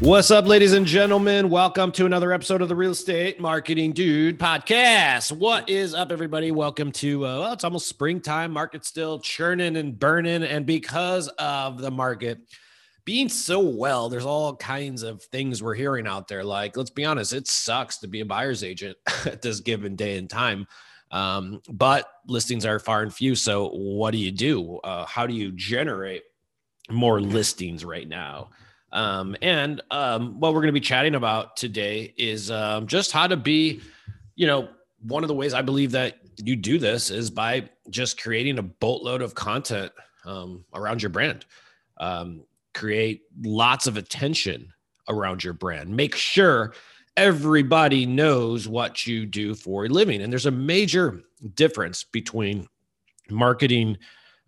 What's up, ladies and gentlemen? Welcome to another episode of the Real Estate Marketing Dude podcast. What is up, everybody? Welcome to, uh, well, it's almost springtime. Market still churning and burning. And because of the market being so well, there's all kinds of things we're hearing out there. Like, let's be honest, it sucks to be a buyer's agent at this given day and time. Um, but listings are far and few. So, what do you do? Uh, how do you generate more listings right now? Um, and um, what we're going to be chatting about today is um, just how to be, you know, one of the ways I believe that you do this is by just creating a boatload of content um, around your brand. Um, create lots of attention around your brand. Make sure everybody knows what you do for a living. And there's a major difference between marketing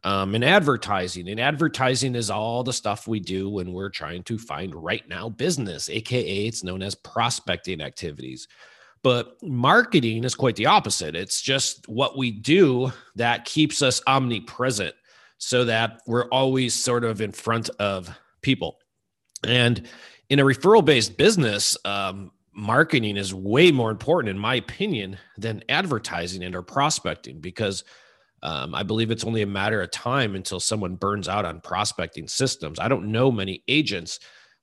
um, and advertising. And advertising is all the stuff we do when we're trying to find right now business, AKA it's known as prospecting activities. But marketing is quite the opposite. It's just what we do that keeps us omnipresent so that we're always sort of in front of people. And in a referral based business, um, marketing is way more important, in my opinion, than advertising and or prospecting because um, I believe it's only a matter of time until someone burns out on prospecting systems. I don't know many agents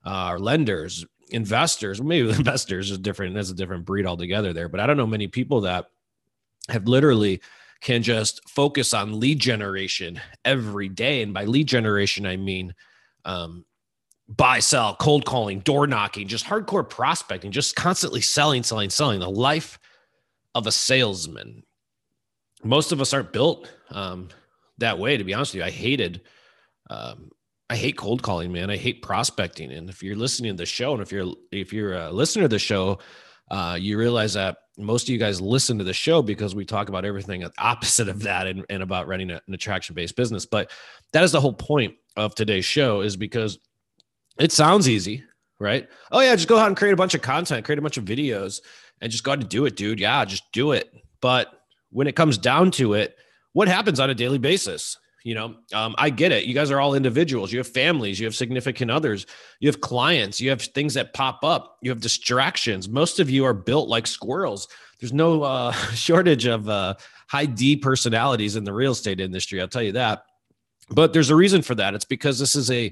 uh, or lenders, investors. Maybe investors is different. That's a different breed altogether there. But I don't know many people that have literally can just focus on lead generation every day. And by lead generation, I mean um, buy, sell, cold calling, door knocking, just hardcore prospecting, just constantly selling, selling, selling. The life of a salesman most of us aren't built um, that way. To be honest with you, I hated, um, I hate cold calling, man. I hate prospecting. And if you're listening to the show, and if you're if you're a listener to the show, uh, you realize that most of you guys listen to the show because we talk about everything opposite of that and, and about running a, an attraction based business. But that is the whole point of today's show is because it sounds easy, right? Oh yeah, just go out and create a bunch of content, create a bunch of videos, and just go out and do it, dude. Yeah, just do it. But when it comes down to it, what happens on a daily basis? You know, um, I get it. You guys are all individuals. You have families, you have significant others, you have clients, you have things that pop up, you have distractions. Most of you are built like squirrels. There's no uh, shortage of uh, high D personalities in the real estate industry. I'll tell you that. But there's a reason for that. It's because this is a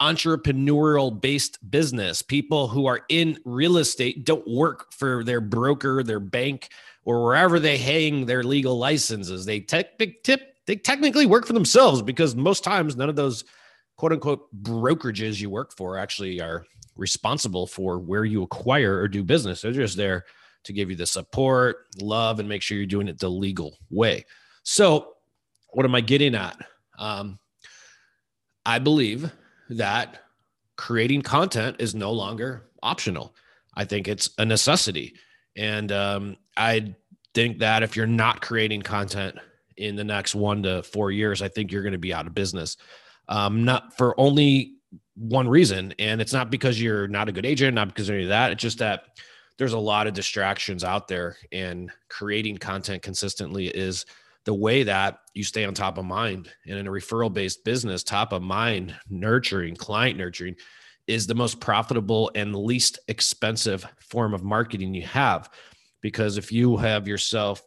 entrepreneurial based business. People who are in real estate don't work for their broker, their bank, or wherever they hang their legal licenses. They tech, tip, they technically work for themselves because most times none of those quote unquote brokerages you work for actually are responsible for where you acquire or do business. They're just there to give you the support, love, and make sure you're doing it the legal way. So, what am I getting at? Um, I believe that creating content is no longer optional. I think it's a necessity. And um, I think that if you're not creating content in the next one to four years, I think you're going to be out of business. Um, not for only one reason. And it's not because you're not a good agent, not because of any of that. It's just that there's a lot of distractions out there, and creating content consistently is the way that you stay on top of mind. And in a referral based business, top of mind nurturing, client nurturing is the most profitable and least expensive form of marketing you have. Because if you have yourself,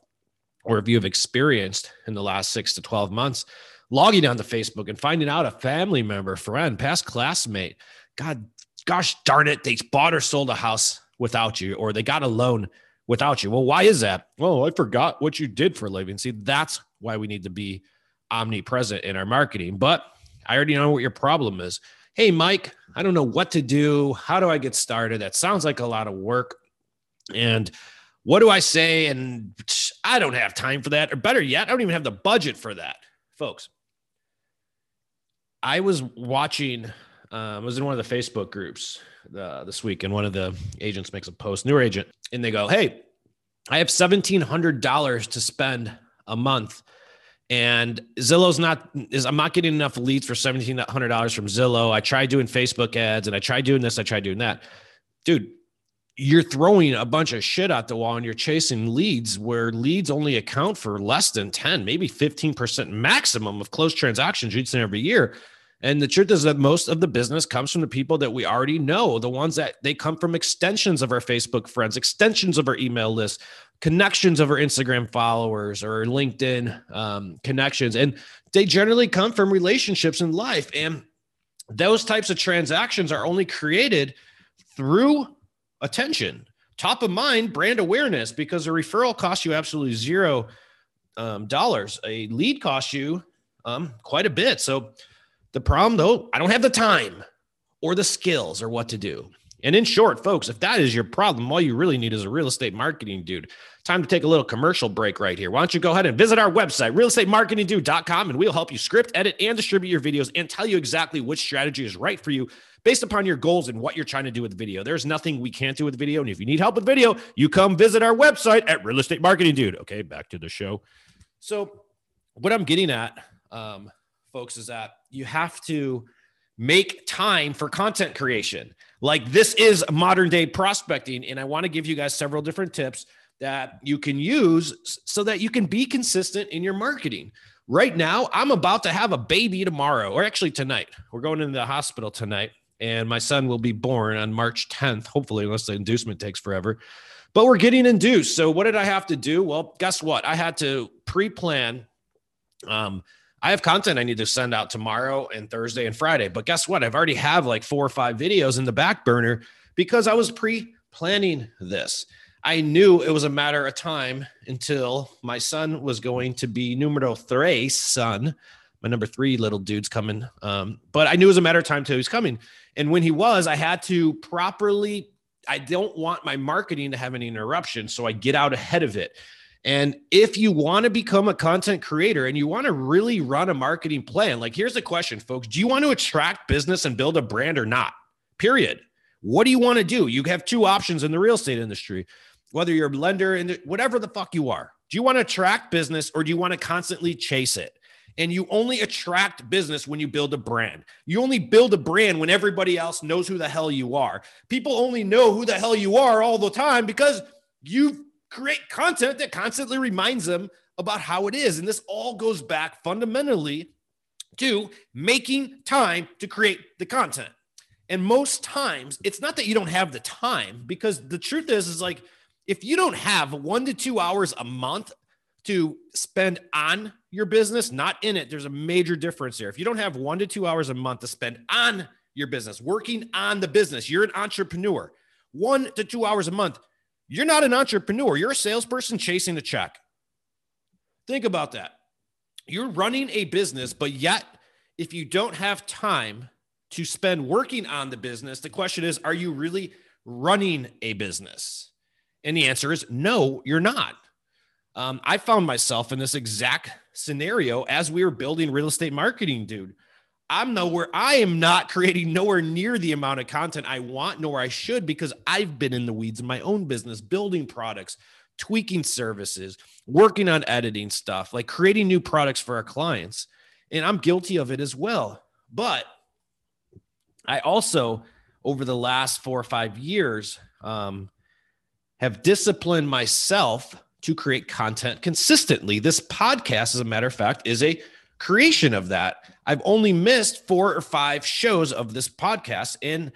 or if you have experienced in the last six to 12 months, logging onto Facebook and finding out a family member, friend, past classmate, God, gosh darn it, they bought or sold a house without you, or they got a loan without you. Well, why is that? Well, I forgot what you did for a living. See, that's why we need to be omnipresent in our marketing. But I already know what your problem is. Hey, Mike, I don't know what to do. How do I get started? That sounds like a lot of work. And what do I say? And I don't have time for that. Or better yet, I don't even have the budget for that, folks. I was watching Um, I was in one of the Facebook groups uh, this week, and one of the agents makes a post, newer agent, and they go, "Hey, I have seventeen hundred dollars to spend a month." And Zillow's not is I'm not getting enough leads for seventeen hundred dollars from Zillow. I tried doing Facebook ads and I tried doing this, I tried doing that. Dude, you're throwing a bunch of shit at the wall and you're chasing leads where leads only account for less than 10, maybe 15% maximum of closed transactions each and every year. And the truth is that most of the business comes from the people that we already know, the ones that they come from extensions of our Facebook friends, extensions of our email list, connections of our Instagram followers or LinkedIn um, connections. And they generally come from relationships in life. And those types of transactions are only created through attention, top of mind brand awareness, because a referral costs you absolutely zero um, dollars. A lead costs you um, quite a bit. So the problem, though, I don't have the time or the skills or what to do. And in short, folks, if that is your problem, all you really need is a real estate marketing dude. Time to take a little commercial break right here. Why don't you go ahead and visit our website, realestatemarketingdude.com, and we'll help you script, edit, and distribute your videos and tell you exactly which strategy is right for you based upon your goals and what you're trying to do with video. There's nothing we can't do with video. And if you need help with video, you come visit our website at Real Estate Marketing Dude. Okay, back to the show. So, what I'm getting at, um, folks, is that you have to make time for content creation. Like this is modern day prospecting. And I want to give you guys several different tips that you can use so that you can be consistent in your marketing. Right now, I'm about to have a baby tomorrow, or actually tonight. We're going into the hospital tonight and my son will be born on March 10th, hopefully, unless the inducement takes forever. But we're getting induced. So what did I have to do? Well, guess what? I had to pre-plan. Um, I have content I need to send out tomorrow and Thursday and Friday. But guess what? I've already have like four or five videos in the back burner because I was pre-planning this. I knew it was a matter of time until my son was going to be numero tres son. My number three little dude's coming. Um, but I knew it was a matter of time till he's coming. And when he was, I had to properly, I don't want my marketing to have any interruption. So I get out ahead of it. And if you want to become a content creator and you want to really run a marketing plan, like here's the question, folks Do you want to attract business and build a brand or not? Period. What do you want to do? You have two options in the real estate industry, whether you're a lender and whatever the fuck you are. Do you want to attract business or do you want to constantly chase it? And you only attract business when you build a brand. You only build a brand when everybody else knows who the hell you are. People only know who the hell you are all the time because you create content that constantly reminds them about how it is. And this all goes back fundamentally to making time to create the content. And most times, it's not that you don't have the time, because the truth is, is like if you don't have one to two hours a month to spend on your business, not in it. There's a major difference there. If you don't have one to two hours a month to spend on your business, working on the business, you're an entrepreneur. One to two hours a month, you're not an entrepreneur. You're a salesperson chasing a check. Think about that. You're running a business, but yet, if you don't have time to spend working on the business, the question is, are you really running a business? And the answer is no, you're not. Um, I found myself in this exact scenario as we were building real estate marketing, dude. I'm nowhere, I am not creating nowhere near the amount of content I want, nor I should, because I've been in the weeds in my own business, building products, tweaking services, working on editing stuff, like creating new products for our clients. And I'm guilty of it as well. But I also, over the last four or five years, um, have disciplined myself to create content consistently. This podcast, as a matter of fact, is a creation of that. I've only missed four or five shows of this podcast in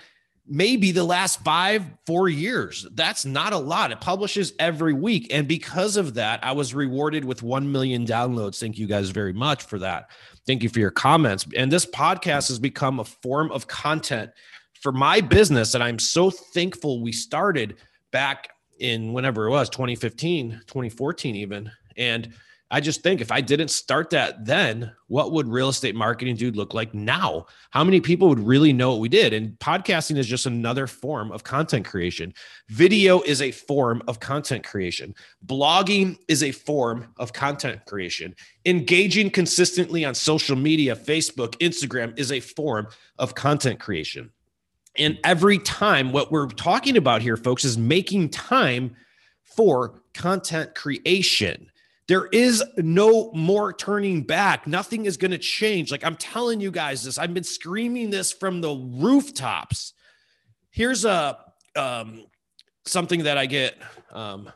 maybe the last five, four years. That's not a lot. It publishes every week. And because of that, I was rewarded with 1 million downloads. Thank you guys very much for that. Thank you for your comments. And this podcast has become a form of content for my business. And I'm so thankful we started back in whenever it was 2015 2014 even and I just think if I didn't start that then, what would real estate marketing dude look like now? How many people would really know what we did? And podcasting is just another form of content creation. Video is a form of content creation. Blogging is a form of content creation. Engaging consistently on social media, Facebook, Instagram is a form of content creation. And every time, what we're talking about here, folks, is making time for content creation. There is no more turning back. Nothing is going to change. Like I'm telling you guys this. I've been screaming this from the rooftops. Here's a um, something that I get um,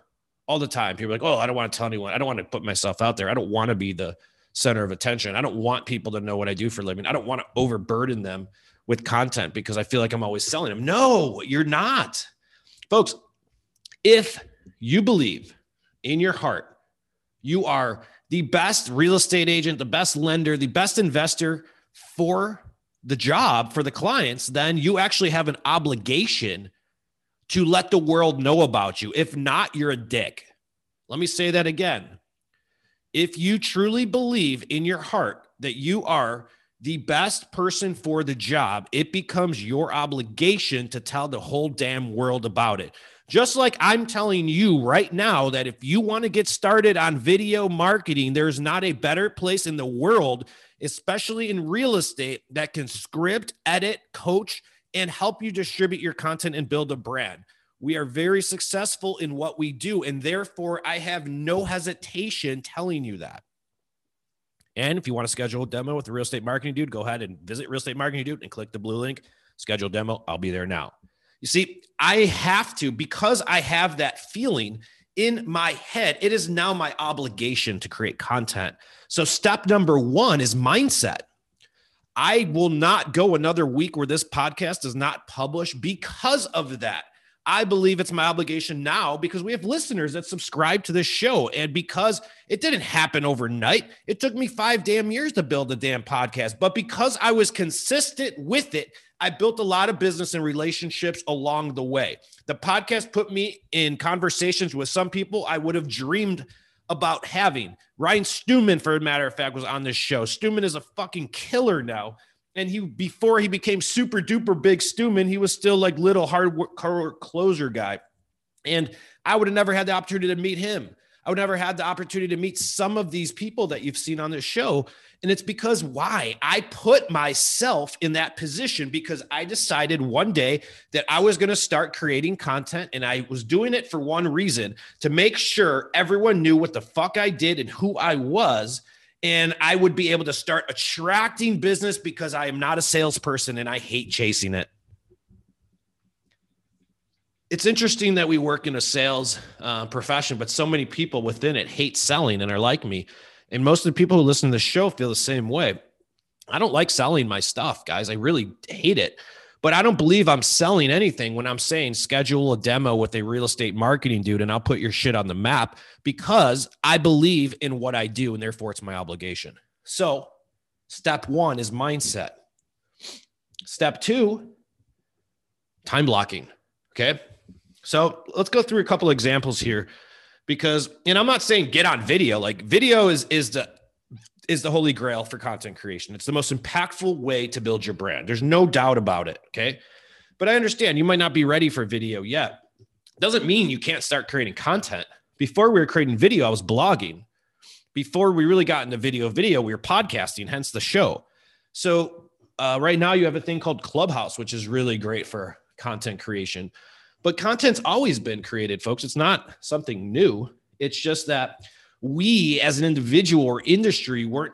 all the time. People like, "Oh, I don't want to tell anyone. I don't want to put myself out there. I don't want to be the center of attention. I don't want people to know what I do for a living. I don't want to overburden them with content because I feel like I'm always selling them." No, you're not, folks. If you believe in your heart you are the best real estate agent, the best lender, the best investor for the job, for the clients, then you actually have an obligation to let the world know about you. If not, you're a dick. Let me say that again. If you truly believe in your heart that you are the best person for the job, it becomes your obligation to tell the whole damn world about it. Just like I'm telling you right now that if you want to get started on video marketing, there's not a better place in the world, especially in real estate, that can script, edit, coach, and help you distribute your content and build a brand. We are very successful in what we do. And therefore, I have no hesitation telling you that. And if you want to schedule a demo with the real estate marketing dude, go ahead and visit real estate marketing dude and click the blue link, schedule demo. I'll be there now. You see, I have to, because I have that feeling in my head, it is now my obligation to create content. So, step number one is mindset. I will not go another week where this podcast is not published because of that. I believe it's my obligation now because we have listeners that subscribe to this show. And because it didn't happen overnight, it took me five damn years to build a damn podcast. But because I was consistent with it, I built a lot of business and relationships along the way. The podcast put me in conversations with some people I would have dreamed about having. Ryan Stewman, for a matter of fact, was on this show. Stewman is a fucking killer now. And he, before he became super duper big Stewman, he was still like little hard work closer guy. And I would have never had the opportunity to meet him. I would never had the opportunity to meet some of these people that you've seen on this show. And it's because why? I put myself in that position because I decided one day that I was going to start creating content and I was doing it for one reason to make sure everyone knew what the fuck I did and who I was. And I would be able to start attracting business because I am not a salesperson and I hate chasing it it's interesting that we work in a sales uh, profession, but so many people within it hate selling and are like me. And most of the people who listen to the show feel the same way. I don't like selling my stuff, guys. I really hate it. But I don't believe I'm selling anything when I'm saying schedule a demo with a real estate marketing dude and I'll put your shit on the map because I believe in what I do and therefore it's my obligation. So, step one is mindset. Step two, time blocking. Okay. So let's go through a couple examples here because and I'm not saying get on video. Like video is is the is the holy grail for content creation. It's the most impactful way to build your brand. There's no doubt about it. Okay. But I understand you might not be ready for video yet. Doesn't mean you can't start creating content. Before we were creating video, I was blogging. Before we really got into video, video, we were podcasting, hence the show. So uh, right now you have a thing called Clubhouse, which is really great for content creation. But content's always been created, folks. It's not something new. It's just that we as an individual or industry weren't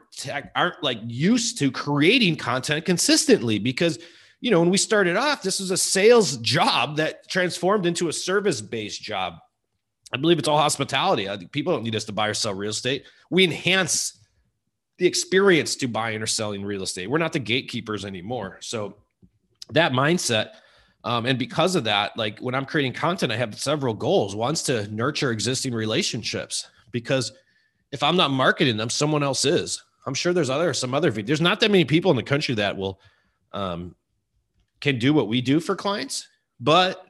aren't like used to creating content consistently because you know when we started off this was a sales job that transformed into a service based job. I believe it's all hospitality. People don't need us to buy or sell real estate. We enhance the experience to buying or selling real estate. We're not the gatekeepers anymore. So that mindset um, and because of that, like when I'm creating content, I have several goals. One's to nurture existing relationships because if I'm not marketing them, someone else is. I'm sure there's other some other there's not that many people in the country that will um, can do what we do for clients, but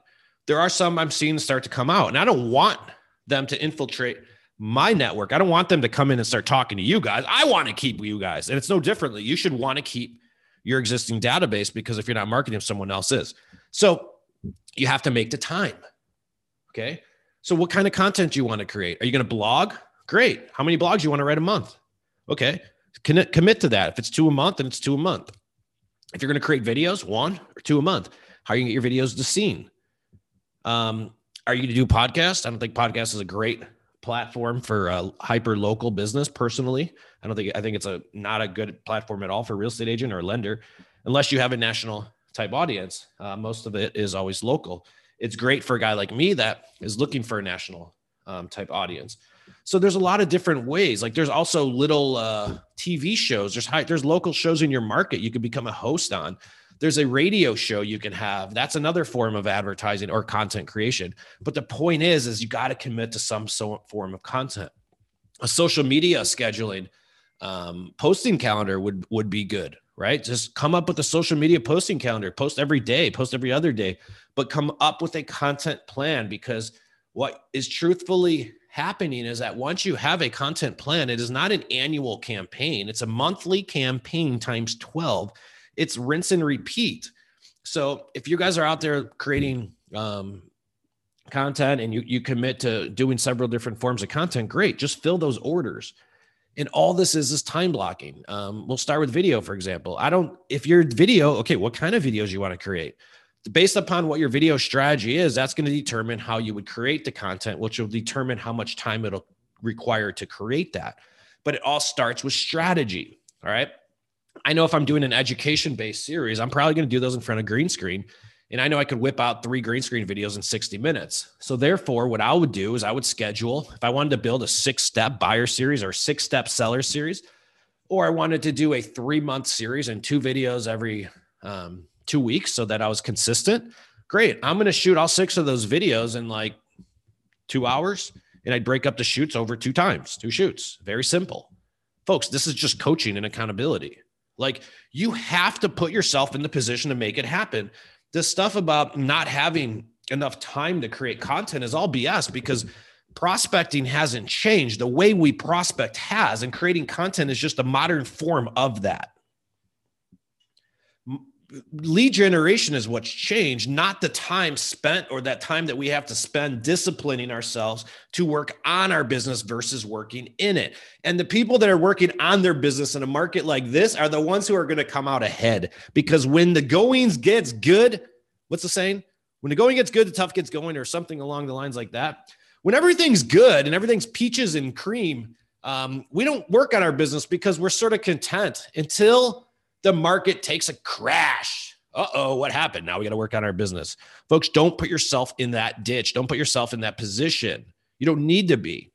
there are some I'm seeing start to come out, and I don't want them to infiltrate my network. I don't want them to come in and start talking to you guys. I want to keep you guys. And it's no differently. You should want to keep your existing database because if you're not marketing, someone else is. So you have to make the time. Okay. So what kind of content do you want to create? Are you going to blog? Great. How many blogs do you want to write a month? Okay. Commit, commit to that. If it's two a month, then it's two a month. If you're going to create videos, one or two a month. How are you going to get your videos to seen? Um, are you going to do podcast? I don't think podcast is a great platform for a hyper local business. Personally, I don't think I think it's a not a good platform at all for a real estate agent or lender, unless you have a national type audience. Uh, most of it is always local. It's great for a guy like me that is looking for a national um, type audience. So there's a lot of different ways. Like there's also little uh, TV shows. There's high, there's local shows in your market you could become a host on. There's a radio show you can have. That's another form of advertising or content creation. But the point is, is you got to commit to some form of content. A social media scheduling um, posting calendar would would be good, right? Just come up with a social media posting calendar. Post every day. Post every other day. But come up with a content plan because what is truthfully happening is that once you have a content plan, it is not an annual campaign, it's a monthly campaign times 12. It's rinse and repeat. So if you guys are out there creating um, content and you, you commit to doing several different forms of content, great. Just fill those orders. And all this is is time blocking. Um, we'll start with video, for example. I don't, if your video, okay, what kind of videos you want to create? based upon what your video strategy is, that's going to determine how you would create the content, which will determine how much time it'll require to create that. But it all starts with strategy. All right. I know if I'm doing an education based series, I'm probably going to do those in front of green screen. And I know I could whip out three green screen videos in 60 minutes. So, therefore, what I would do is I would schedule, if I wanted to build a six step buyer series or six step seller series, or I wanted to do a three month series and two videos every um, two weeks so that I was consistent, great. I'm going to shoot all six of those videos in like two hours and I'd break up the shoots over two times, two shoots. Very simple. Folks, this is just coaching and accountability. Like you have to put yourself in the position to make it happen. This stuff about not having enough time to create content is all BS because prospecting hasn't changed. The way we prospect has, and creating content is just a modern form of that lead generation is what's changed, not the time spent or that time that we have to spend disciplining ourselves to work on our business versus working in it. And the people that are working on their business in a market like this are the ones who are going to come out ahead because when the goings gets good, what's the saying? When the going gets good, the tough gets going, or something along the lines like that. When everything's good and everything's peaches and cream, um, we don't work on our business because we're sort of content until the market takes a crash. Uh oh, what happened? Now we got to work on our business. Folks, don't put yourself in that ditch. Don't put yourself in that position. You don't need to be.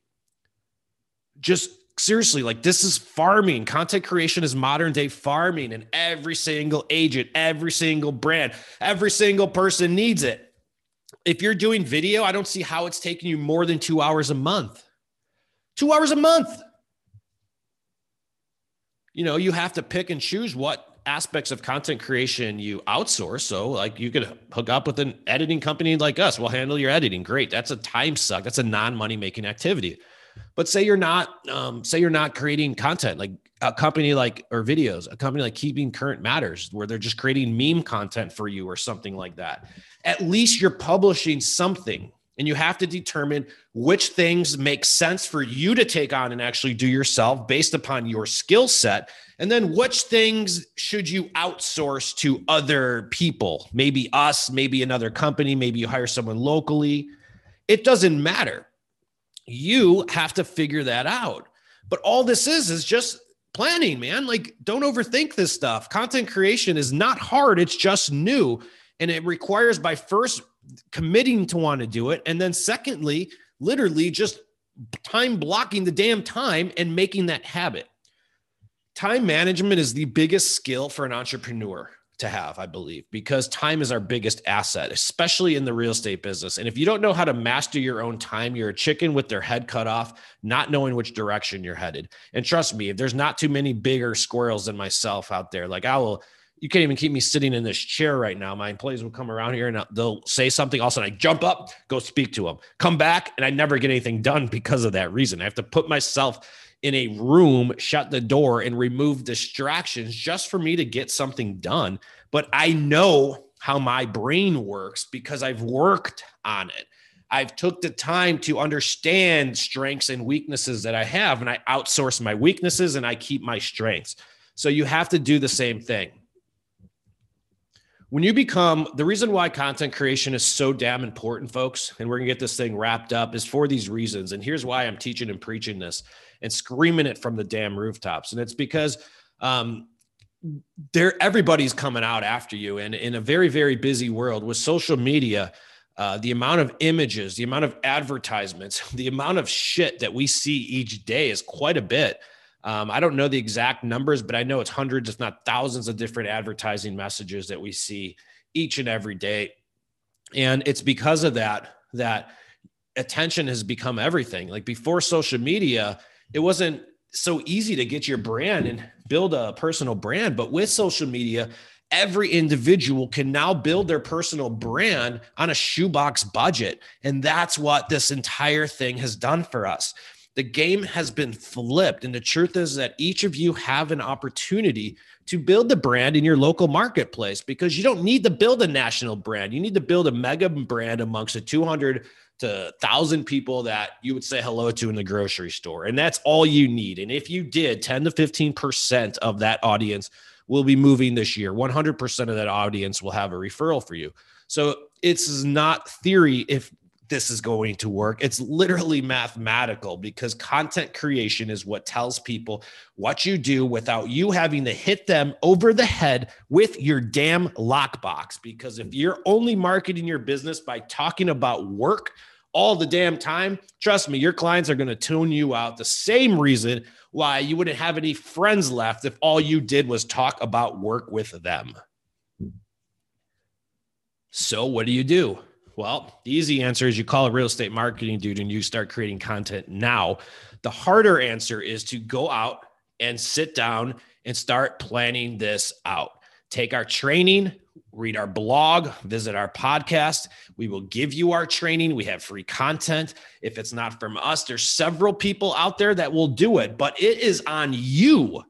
Just seriously, like this is farming. Content creation is modern day farming, and every single agent, every single brand, every single person needs it. If you're doing video, I don't see how it's taking you more than two hours a month. Two hours a month you know, you have to pick and choose what aspects of content creation you outsource. So, like, you could hook up with an editing company like us. We'll handle your editing. Great. That's a time suck. That's a non money making activity. But say you're not, um, say you're not creating content like a company like or videos, a company like Keeping Current Matters, where they're just creating meme content for you or something like that. At least you're publishing something and you have to determine which things make sense for you to take on and actually do yourself based upon your skill set. And then which things should you outsource to other people? Maybe us, maybe another company, maybe you hire someone locally. It doesn't matter. You have to figure that out. But all this is is just planning, man. Like, don't overthink this stuff. Content creation is not hard, it's just new. And it requires by first committing to want to do it. And then, secondly, literally just time blocking the damn time and making that habit. Time management is the biggest skill for an entrepreneur to have, I believe, because time is our biggest asset, especially in the real estate business. And if you don't know how to master your own time, you're a chicken with their head cut off, not knowing which direction you're headed. And trust me, if there's not too many bigger squirrels than myself out there, like I will you can't even keep me sitting in this chair right now. My employees will come around here and they'll say something. All of a sudden, I jump up, go speak to them, come back, and I never get anything done because of that reason. I have to put myself in a room, shut the door, and remove distractions just for me to get something done. But I know how my brain works because I've worked on it. I've took the time to understand strengths and weaknesses that I have, and I outsource my weaknesses and I keep my strengths. So you have to do the same thing when you become the reason why content creation is so damn important, folks, and we're gonna get this thing wrapped up is for these reasons. And here's why I'm teaching and preaching this and screaming it from the damn rooftops. And it's because um, there everybody's coming out after you. And in a very, very busy world with social media, uh, the amount of images, the amount of advertisements, the amount of shit that we see each day is quite a bit. Um, I don't know the exact numbers, but I know it's hundreds, if not thousands, of different advertising messages that we see each and every day. And it's because of that that attention has become everything. Like before social media, it wasn't so easy to get your brand and build a personal brand. But with social media, every individual can now build their personal brand on a shoebox budget. And that's what this entire thing has done for us. The game has been flipped. And the truth is that each of you have an opportunity to build the brand in your local marketplace because you don't need to build a national brand. You need to build a mega brand amongst the 200 to 1,000 people that you would say hello to in the grocery store. And that's all you need. And if you did, 10 to 15% of that audience will be moving this year. 100% of that audience will have a referral for you. So it's not theory if this is going to work. It's literally mathematical because content creation is what tells people what you do without you having to hit them over the head with your damn lockbox. Because if you're only marketing your business by talking about work all the damn time, trust me, your clients are going to tune you out. The same reason why you wouldn't have any friends left if all you did was talk about work with them. So, what do you do? Well, the easy answer is you call a real estate marketing dude and you start creating content now. The harder answer is to go out and sit down and start planning this out. Take our training, read our blog, visit our podcast. We will give you our training. We have free content. If it's not from us, there's several people out there that will do it, but it is on you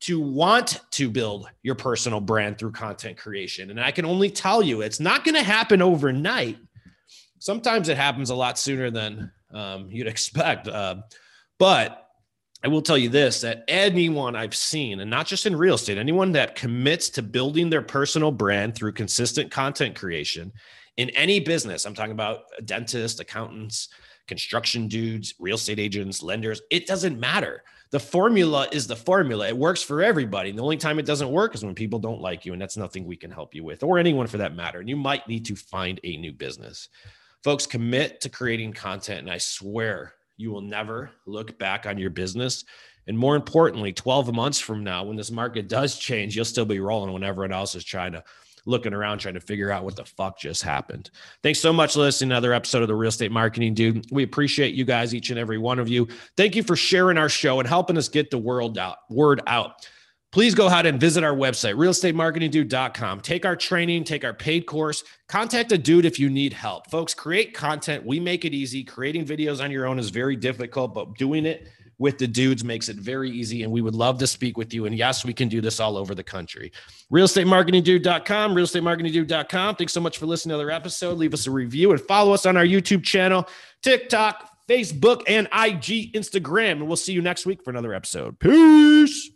to want to build your personal brand through content creation. And I can only tell you, it's not going to happen overnight. Sometimes it happens a lot sooner than um, you'd expect. Uh, but I will tell you this that anyone I've seen, and not just in real estate, anyone that commits to building their personal brand through consistent content creation in any business, I'm talking about dentists, accountants, construction dudes, real estate agents, lenders, it doesn't matter the formula is the formula. It works for everybody. And the only time it doesn't work is when people don't like you. And that's nothing we can help you with, or anyone for that matter. And you might need to find a new business. Folks, commit to creating content. And I swear you will never look back on your business. And more importantly, 12 months from now, when this market does change, you'll still be rolling when everyone else is trying to looking around trying to figure out what the fuck just happened. Thanks so much for listening to another episode of the Real Estate Marketing Dude. We appreciate you guys, each and every one of you. Thank you for sharing our show and helping us get the world out, word out. Please go ahead and visit our website, realestatemarketingdude.com. Take our training, take our paid course, contact a dude if you need help. Folks, create content. We make it easy. Creating videos on your own is very difficult, but doing it with the dudes makes it very easy. And we would love to speak with you. And yes, we can do this all over the country. Realestatemarketingdude.com, realestatemarketingdude.com. Thanks so much for listening to another episode. Leave us a review and follow us on our YouTube channel, TikTok, Facebook, and IG, Instagram. And we'll see you next week for another episode. Peace.